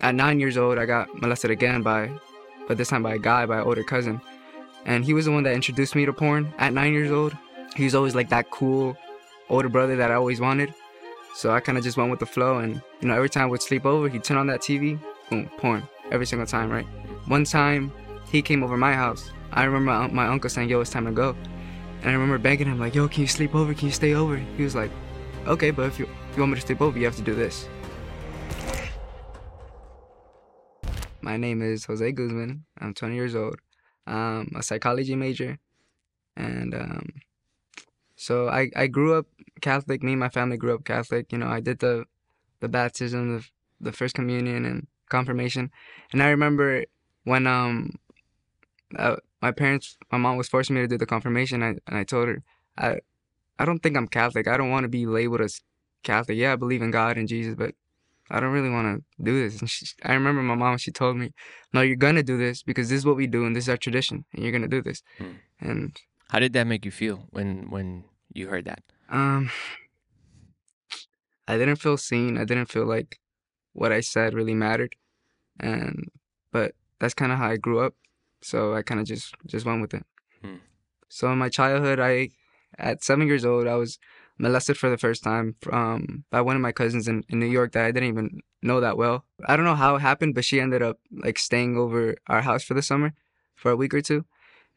At nine years old, I got molested again by, but this time by a guy, by an older cousin. And he was the one that introduced me to porn at nine years old. He was always like that cool older brother that I always wanted. So I kind of just went with the flow. And, you know, every time I would sleep over, he'd turn on that TV, boom, porn. Every single time, right? One time, he came over my house. I remember my, my uncle saying, yo, it's time to go. And I remember begging him, like, yo, can you sleep over? Can you stay over? He was like, okay, but if you, if you want me to sleep over, you have to do this. My name is Jose Guzman. I'm 20 years old. I'm a psychology major. And um, so I, I grew up Catholic. Me and my family grew up Catholic. You know, I did the, the baptism, the, the first communion, and confirmation. And I remember when um, uh, my parents, my mom was forcing me to do the confirmation, I, and I told her, I, I don't think I'm Catholic. I don't want to be labeled as Catholic. Yeah, I believe in God and Jesus, but I don't really want to do this. And she, I remember my mom, she told me, no, you're going to do this because this is what we do and this is our tradition and you're going to do this. Hmm. And, How did that make you feel when when you heard that? um, I didn't feel seen. I didn't feel like what I said really mattered. And, but that's kind of how I grew up. So I kind of just, just went with it. Hmm. So in my childhood, I, at seven years old, I was molested for the first time um, by one of my cousins in, in New York that I didn't even know that well. I don't know how it happened, but she ended up like staying over our house for the summer for a week or two.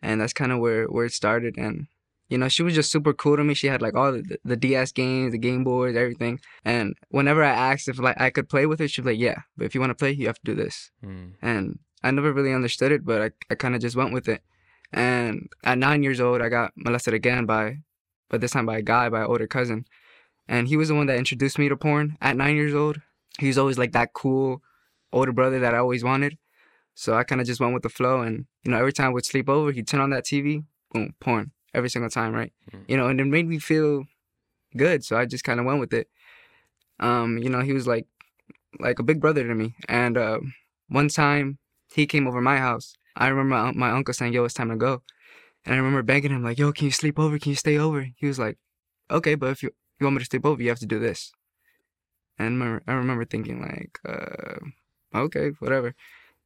And that's kind of where, where it started. And, you know, she was just super cool to me. She had like all the, the DS games, the Game Boys, everything. And whenever I asked if like I could play with her, she'd be like, yeah, but if you want to play, you have to do this Hmm. and I never really understood it, but I, I kind of just went with it. And at nine years old, I got molested again by, but this time by a guy, by an older cousin. And he was the one that introduced me to porn at nine years old. He was always like that cool older brother that I always wanted. So I kind of just went with the flow. And, you know, every time I would sleep over, he'd turn on that TV, boom, porn, every single time, right? Mhm. You know, and it made me feel good. So I just kind of went with it. Um, you know, he was like, like a big brother to me. And, uh, one time he came over my house. I remember my, my uncle saying, "Yo, it's time to go," and I remember begging him like, "Yo, can you sleep over? Can you stay over?" He was like, "Okay, but if you you want me to sleep over, you have to do this." And I remember thinking like, uh, "Okay, whatever,"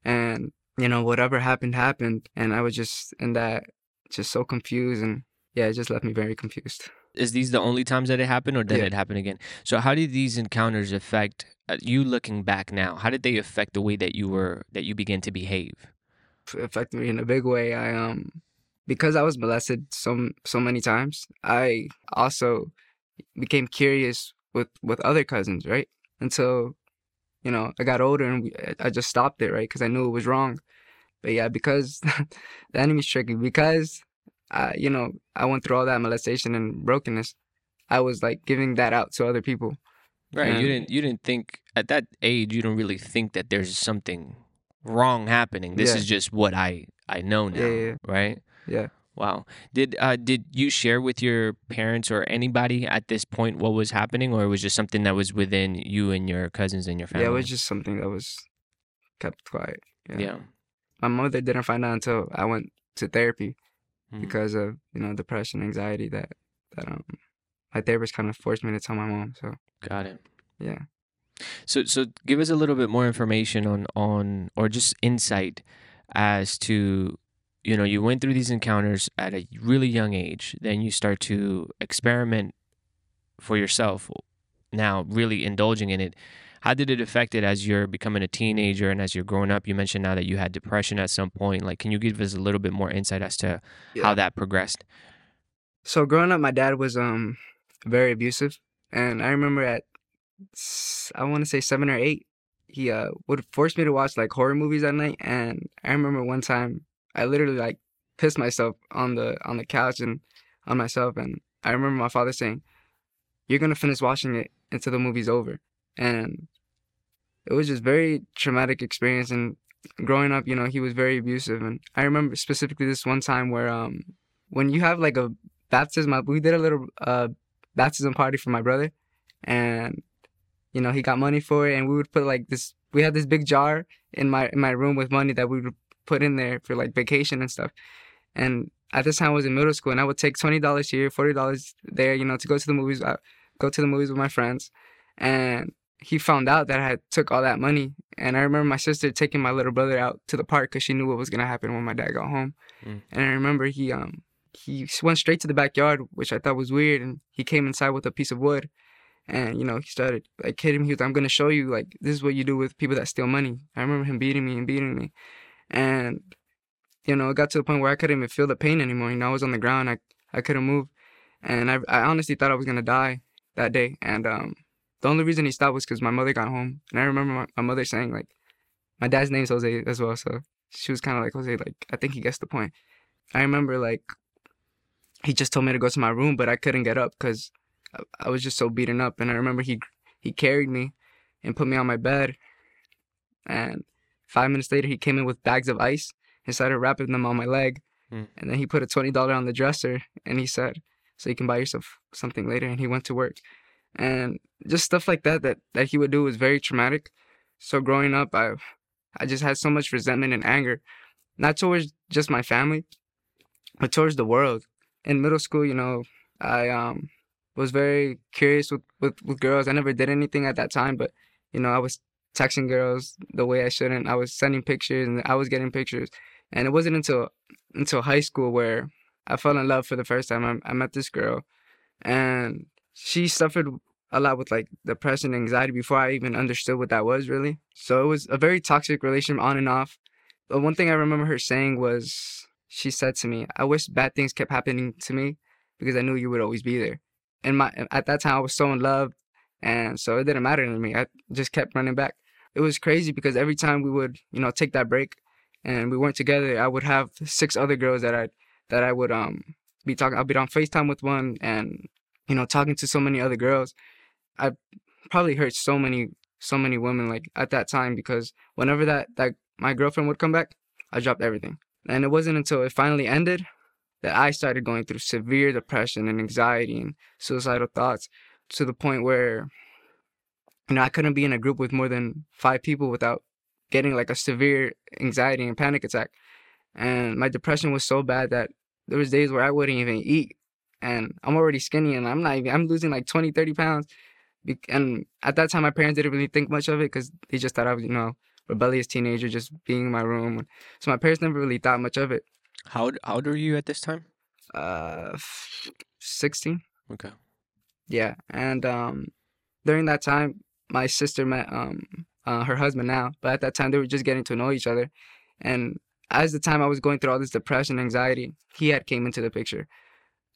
and you know, whatever happened happened, and I was just in that, just so confused, and yeah, it just left me very confused. Is these the only times that it happened, or did Yeah. it happen again? So how did these encounters affect uh, you looking back now? How did they affect the way that you were that you began to behave? affected me in a big way. I um because I was molested so so many times, I also became curious with with other cousins, right? Until you know I got older and we, I just stopped it, right? Because I knew it was wrong. But yeah, because the enemy's tricky. Because I, you know, I went through all that molestation and brokenness. I was like giving that out to other people. Right. You didn't you didn't think at that age you don't really think that there's something wrong happening. This Yeah. is just what I I know now, yeah, yeah. right? Yeah. Wow. Did uh did you share with your parents or anybody at this point what was happening or it was just something that was within you and your cousins and your family? Yeah, it was just something that was kept quiet. yeah. my mother didn't find out until I went to therapy Mhm. because of you know depression, anxiety that that um my therapist kind of forced me to tell my mom. So Got it. yeah, So so give us a little bit more information on on or just insight as to you know you went through these encounters at a really young age then you start to experiment for yourself now really indulging in it. How did it affect it as you're becoming a teenager and as you're growing up? You mentioned now that you had depression at some point. Like can you give us a little bit more insight as to how that progressed? So growing up, my dad was um very abusive, and I remember at i want to say seven or eight, he uh would force me to watch like horror movies at night, and I remember one time I literally like pissed myself on the on the couch and on myself, and I remember my father saying, "You're gonna finish watching it until the movie's over," and it was just very traumatic experience and growing up you know he was very abusive and i remember specifically this one time where um when you have like a baptism. We did a little uh, baptism party for my brother, and you know he got money for it, and we would put like this. We had this big jar in my in my room with money that we would put in there for like vacation and stuff. And at this time, I was in middle school, and I would take twenty dollars here, forty dollars there, you know, to go to the movies. I go to the movies with my friends, and he found out that I had took all that money, and I remember my sister taking my little brother out to the park because she knew what was gonna happen when my dad got home. Mm. And I remember he um he went straight to the backyard, which I thought was weird, and he came inside with a piece of wood, and you know he started like hitting me. He was, "I'm gonna show you like this is what you do with people that steal money." I remember him beating me and beating me, and you know it got to the point where I couldn't even feel the pain anymore. You know I was on the ground, I I couldn't move, and I I honestly thought I was gonna die that day, and um the only reason he stopped was because my mother got home, and I remember my, my mother saying like, my dad's name's Jose as well, so she was kind of like Jose, like I think he gets the point. I remember like he just told me to go to my room, but I couldn't get up because I, I was just so beaten up, and I remember he he carried me and put me on my bed, and five minutes later he came in with bags of ice and started wrapping them on my leg, Mm. and then he put a twenty dollar on the dresser, and he said, "So you can buy yourself something later," and he went to work and just stuff like that that that he would do was very traumatic. So growing up, I I just had so much resentment and anger, not towards just my family, but towards the world. In middle school, you know, I um was very curious with, with, with girls. I never did anything at that time, but you know, I was texting girls the way I shouldn't. I was sending pictures and I was getting pictures. And it wasn't until until high school where I fell in love for the first time. I, I met this girl and she suffered a lot with like depression and anxiety before I even understood what that was really. So it was a very toxic relationship on and off. The one thing I remember her saying was she said to me, I wish bad things kept happening to me because I knew you would always be there. And my at that time I was so in love and so it didn't matter to me. I just kept running back. It was crazy because every time we would, you know, take that break and we weren't together, I would have six other girls that I that I would um be talking I'd be on FaceTime with one and you know, talking to so many other girls. I probably hurt so many so many women like at that time because whenever that that my girlfriend would come back, I dropped everything. And it wasn't until it finally ended that I started going through severe depression and anxiety and suicidal thoughts to the point where you know, I couldn't be in a group with more than 5 people without getting like a severe anxiety and panic attack. And my depression was so bad that there was days where I wouldn't even eat and I'm already skinny and I'm not even, I'm losing like 20, 30 pounds. And at that time, my parents didn't really think much of it because they just thought I was, you know, rebellious teenager just being in my room. So my parents never really thought much of it. How how old are you at this time? Uh, 16. Okay. Yeah. And um, during that time, my sister met um uh, her husband now, but at that time they were just getting to know each other. And as the time I was going through all this depression, anxiety, he had came into the picture.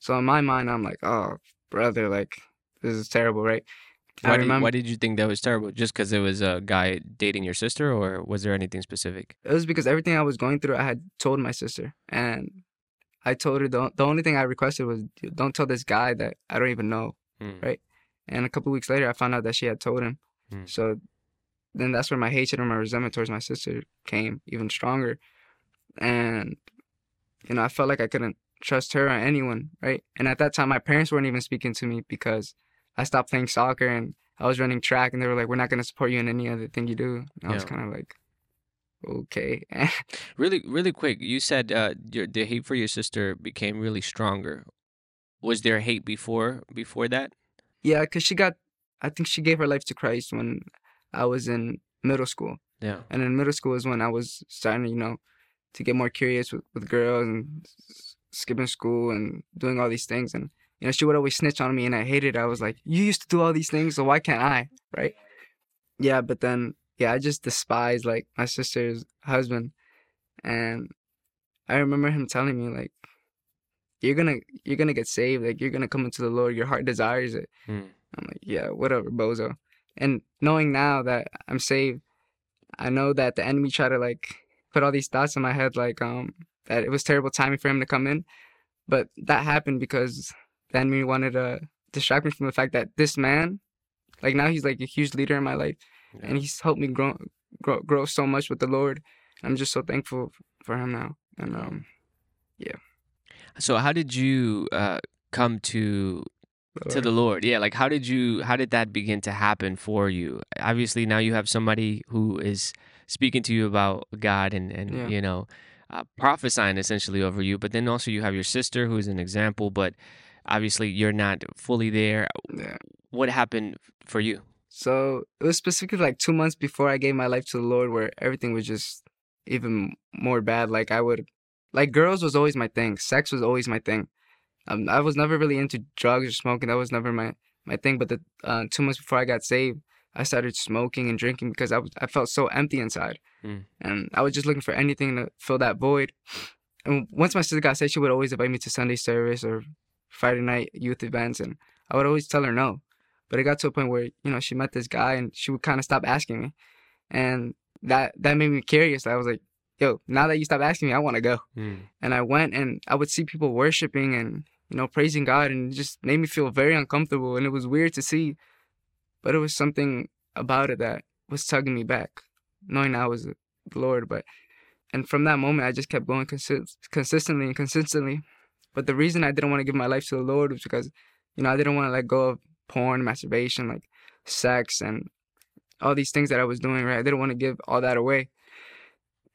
So in my mind, I'm like, oh, brother, like this is terrible, right? Why did, why did you think that was terrible? Just because it was a guy dating your sister, or was there anything specific? it was because everything I was going through, I had told my sister, and I told her the the only thing I requested was don't tell this guy that I don't even know. Hmm. Right. And a couple weeks later, I found out that she had told him. Hmm. So then that's where my hatred and my resentment towards my sister came even stronger, and you know I felt like I couldn't trust her or anyone, right? And at that time, my parents weren't even speaking to me because I stopped playing soccer and I was running track, and they were like, "We're not gonna support you in any other thing you do." And I was kind of like, "Okay." Really, really quick. You said uh, your, the hate for your sister became really stronger. Was there hate before before that? yeah, because she got, I think she gave her life to Christ when I was in middle school, Yeah. and in middle school is when I was starting, to, you know, to get more curious with, with girls and skipping school and doing all these things, and you know, she would always snitch on me, and I hated. it. I was like, "You used to do all these things, so why can't I?" Right? Yeah, but then yeah, I just despised like my sister's husband, and I remember him telling me like, "You're gonna you're gonna get saved. Like you're gonna come into the Lord. Your heart desires it." Hmm. I'm like, "Yeah, whatever, bozo." And knowing now that I'm saved, I know that the enemy tried to like put all these thoughts in my head, like um that it was terrible timing for him to come in, but that happened because the enemy wanted to distract me from the fact that this man, like now he's like a huge leader in my life, and he's helped me grow grow grow so much with the Lord. I'm just so thankful for him now. And um, yeah. So how did you uh, come to to the Lord? Yeah, like how did you how did that begin to happen for you? Obviously now you have somebody who is speaking to you about God and and Yeah. you know uh, prophesying essentially over you, but then also you have your sister who is an example, but obviously you're not fully there. yeah. What happened for you? So it was specifically like two months before I gave my life to the Lord, where everything was just even more bad. Like I would, like girls was always my thing. Sex was always my thing. Um, I was never really into drugs or smoking. That was never my my thing. But the uh, two months before I got saved, I started smoking and drinking because I was I felt so empty inside, Mm. and I was just looking for anything to fill that void. And once my sister got saved, she would always invite me to Sunday service or Friday night youth events, and I would always tell her no. But it got to a point where you know she met this guy, and she would kind of stop asking me, and that that made me curious. I was like, "Yo, now that you stop asking me, I want to go." Mm. And I went, and I would see people worshiping and you know praising God, and it just made me feel very uncomfortable, and it was weird to see, but it was something about it that was tugging me back, knowing I was the Lord. But and from that moment, I just kept going consi- consistently and consistently. But the reason I didn't want to give my life to the Lord was because, you know, I didn't want to let go of porn, masturbation, like sex, and all these things that I was doing. Right, I didn't want to give all that away.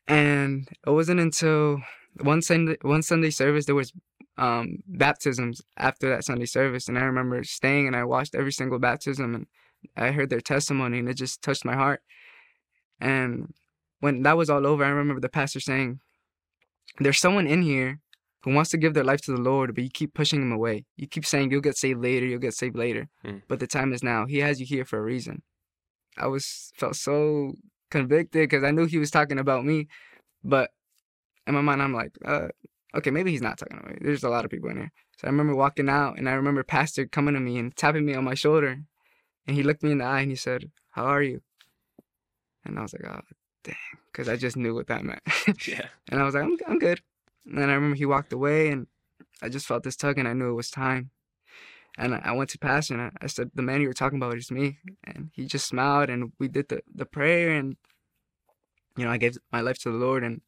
And it wasn't until one Sunday, one Sunday service there was um, baptisms after that Sunday service, and I remember staying and I watched every single baptism, and I heard their testimony, and it just touched my heart. And when that was all over, I remember the pastor saying, "There's someone in here who wants to give their life to the Lord, but you keep pushing him away. You keep saying you'll get saved later, you'll get saved later, Hmm. but the time is now. He has you here for a reason." I was felt so convicted because I knew he was talking about me, but in my mind, I'm like, uh, okay, maybe he's not talking about me. There's a lot of people in here. So I remember walking out, and I remember Pastor coming to me and tapping me on my shoulder, and he looked me in the eye and he said, "How are you?" And I was like, "Oh, dang," because I just knew what that meant. Yeah. and I was like, "I'm I'm good." And then I remember he walked away, and I just felt this tug, and I knew it was time. And I I went to Pastor, and I, I said, "The man you were talking about is me." And he just smiled, and we did the the prayer, and you know, I gave my life to the Lord, and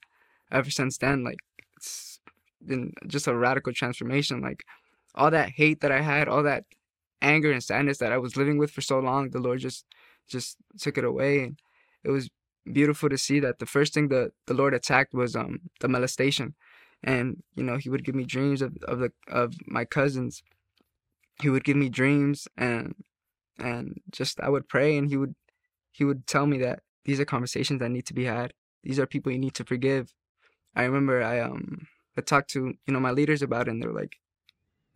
ever since then, like it's been just a radical transformation. Like all that hate that I had, all that anger and sadness that I was living with for so long, the Lord just just took it away, and it was beautiful to see that the first thing the the Lord attacked was um the molestation, and you know He would give me dreams of of the of my cousins. He would give me dreams, and and just I would pray, and He would He would tell me that these are conversations that need to be had. These are people you need to forgive. I remember I um I talked to you know my leaders about it, and they're like,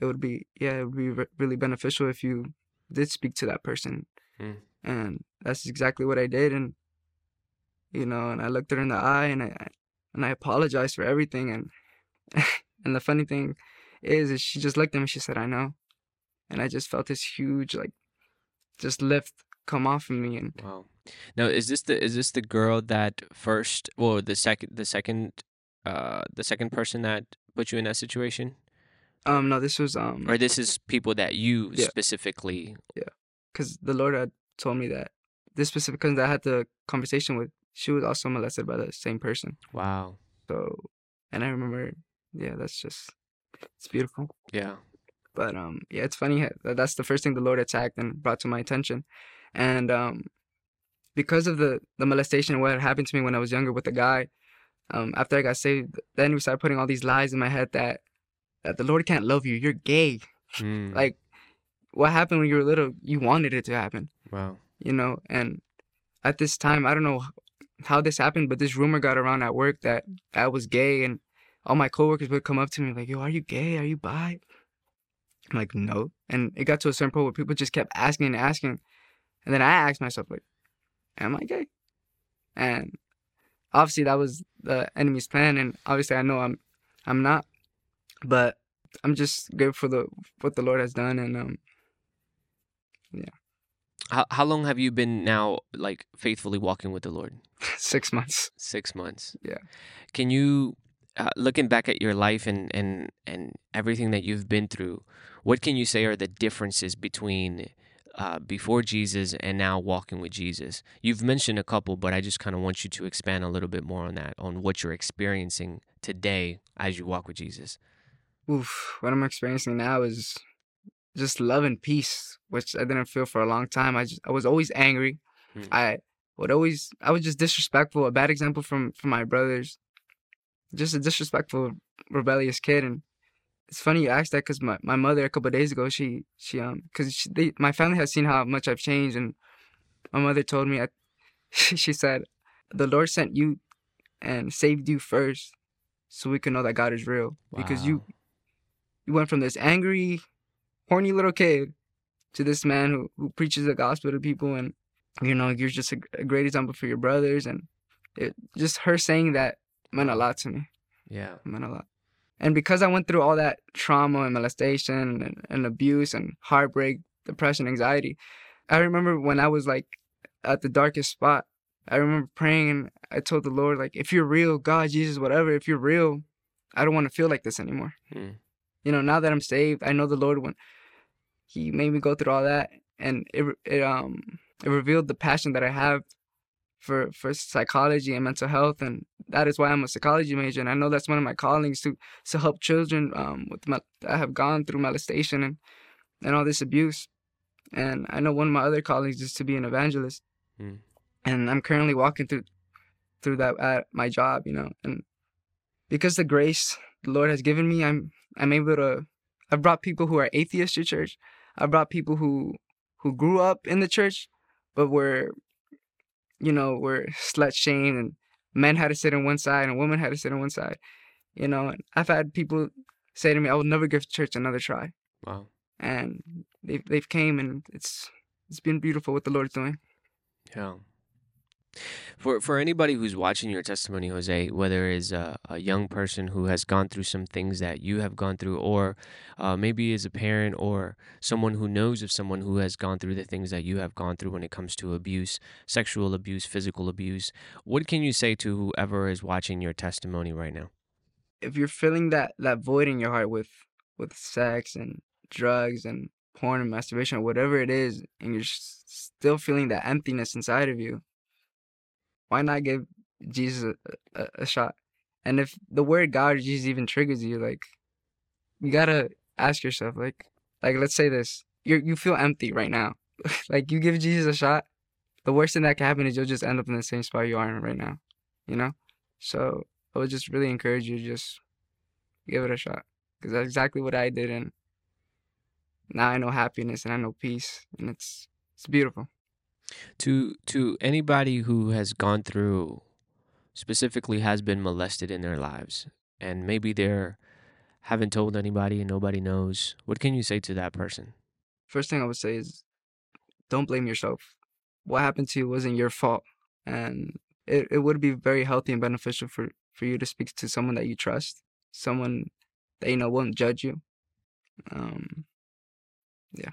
it would be yeah, it would be re- really beneficial if you did speak to that person, Mm. and that's exactly what I did, and you know, and I looked her in the eye, and I and I apologized for everything, and and the funny thing is, is she just looked at me, she said, I know, and I just felt this huge like just lift come off of me, and Wow. Now, is this the is this the girl that first, well, the second, the second, uh, the second person that put you in that situation, um no, this was um or this is people that you Yeah. specifically? Yeah, because the Lord had told me that this specific cousin that I had the conversation with, she was also molested by the same person. Wow. So, and I remember, yeah, that's just it's beautiful. Yeah. But um, yeah, it's funny that that's the first thing the Lord attacked and brought to my attention, and um, because of the the molestation and what happened to me when I was younger with the guy, um, after I got saved, then we started putting all these lies in my head that that the Lord can't love you, you're gay. Mm. Like, what happened when you were little? You wanted it to happen. wow. you know and at this time i don't know how this happened but this rumor got around at work that i was gay and all my coworkers would come up to me like yo are you gay are you bi i'm like no and it got to a certain point where people just kept asking and asking and then i asked myself like am i gay and obviously that was the enemy's plan and obviously i know i'm i'm not but i'm just grateful for the what the lord has done and um yeah. How how long have you been now like faithfully walking with the Lord? six months Six months. Yeah. Can you, uh, looking back at your life and and and everything that you've been through, what can you say are the differences between uh, before Jesus and now walking with Jesus? You've mentioned a couple, but I just kind of want you to expand a little bit more on that, on what you're experiencing today as you walk with Jesus. oof, what I'm experiencing now is just love and peace, which I didn't feel for a long time. I just I was always angry. Mm. I would always I was just disrespectful, a bad example from from my brothers. Just a disrespectful, rebellious kid, and it's funny you asked that because my, my mother a couple of days ago she she um because they my family has seen how much I've changed and my mother told me, I, she said, the Lord sent you and saved you first so we can know that God is real. Because you you went from this angry, horny little kid to this man who, who preaches the gospel to people and you know, you're just a, a great example for your brothers and it just her saying that meant a lot to me. Yeah. It meant a lot. And because I went through all that trauma and molestation and, and abuse and heartbreak, depression, anxiety, I remember when I was like at the darkest spot, I remember praying and I told the Lord, like, if you're real, God, Jesus, whatever, if you're real, I don't want to feel like this anymore. Hmm. You know, now that I'm saved, I know the Lord when He made me go through all that and it it um it revealed the passion that I have for for psychology and mental health and that is why I'm a psychology major and I know that's one of my callings to to help children um with my, that have gone through molestation and and all this abuse. And I know one of my other callings is to be an evangelist. Mm. and I'm currently walking through through that at my job you know and because the grace the Lord has given me I'm I'm able to I've brought people who are atheists to church. I've brought people who who grew up in the church but were you know were slut shamed and men had to sit on one side and women had to sit on one side you know and I've had people say to me I will never give church another try Wow. and they've they've came and it's it's been beautiful what the Lord's doing Yeah. For for anybody who's watching your testimony, Jose, whether it's a, a young person who has gone through some things that you have gone through, or uh, maybe as a parent or someone who knows of someone who has gone through the things that you have gone through when it comes to abuse, sexual abuse, physical abuse, what can you say to whoever is watching your testimony right now? if you're feeling that that void in your heart with with sex and drugs and porn and masturbation or whatever it is and you're still feeling that emptiness inside of you why not give jesus a, a, a shot? And if the word god or jesus even triggers you like you gotta ask yourself like like let's say this you you feel empty right now. Like you give jesus a shot the worst thing that can happen is you'll just end up in the same spot you are in right now you know? So I would just really encourage you to just give it a shot because that's exactly what I did, and now I know happiness and I know peace, and it's it's beautiful. To to anybody who has gone through, specifically has been molested in their lives, and maybe they're haven't told anybody and nobody knows. What can you say to that person? First thing I would say is, don't blame yourself. What happened to you wasn't your fault, and it, it would be very healthy and beneficial for for you to speak to someone that you trust, someone that you know won't judge you. Um, yeah.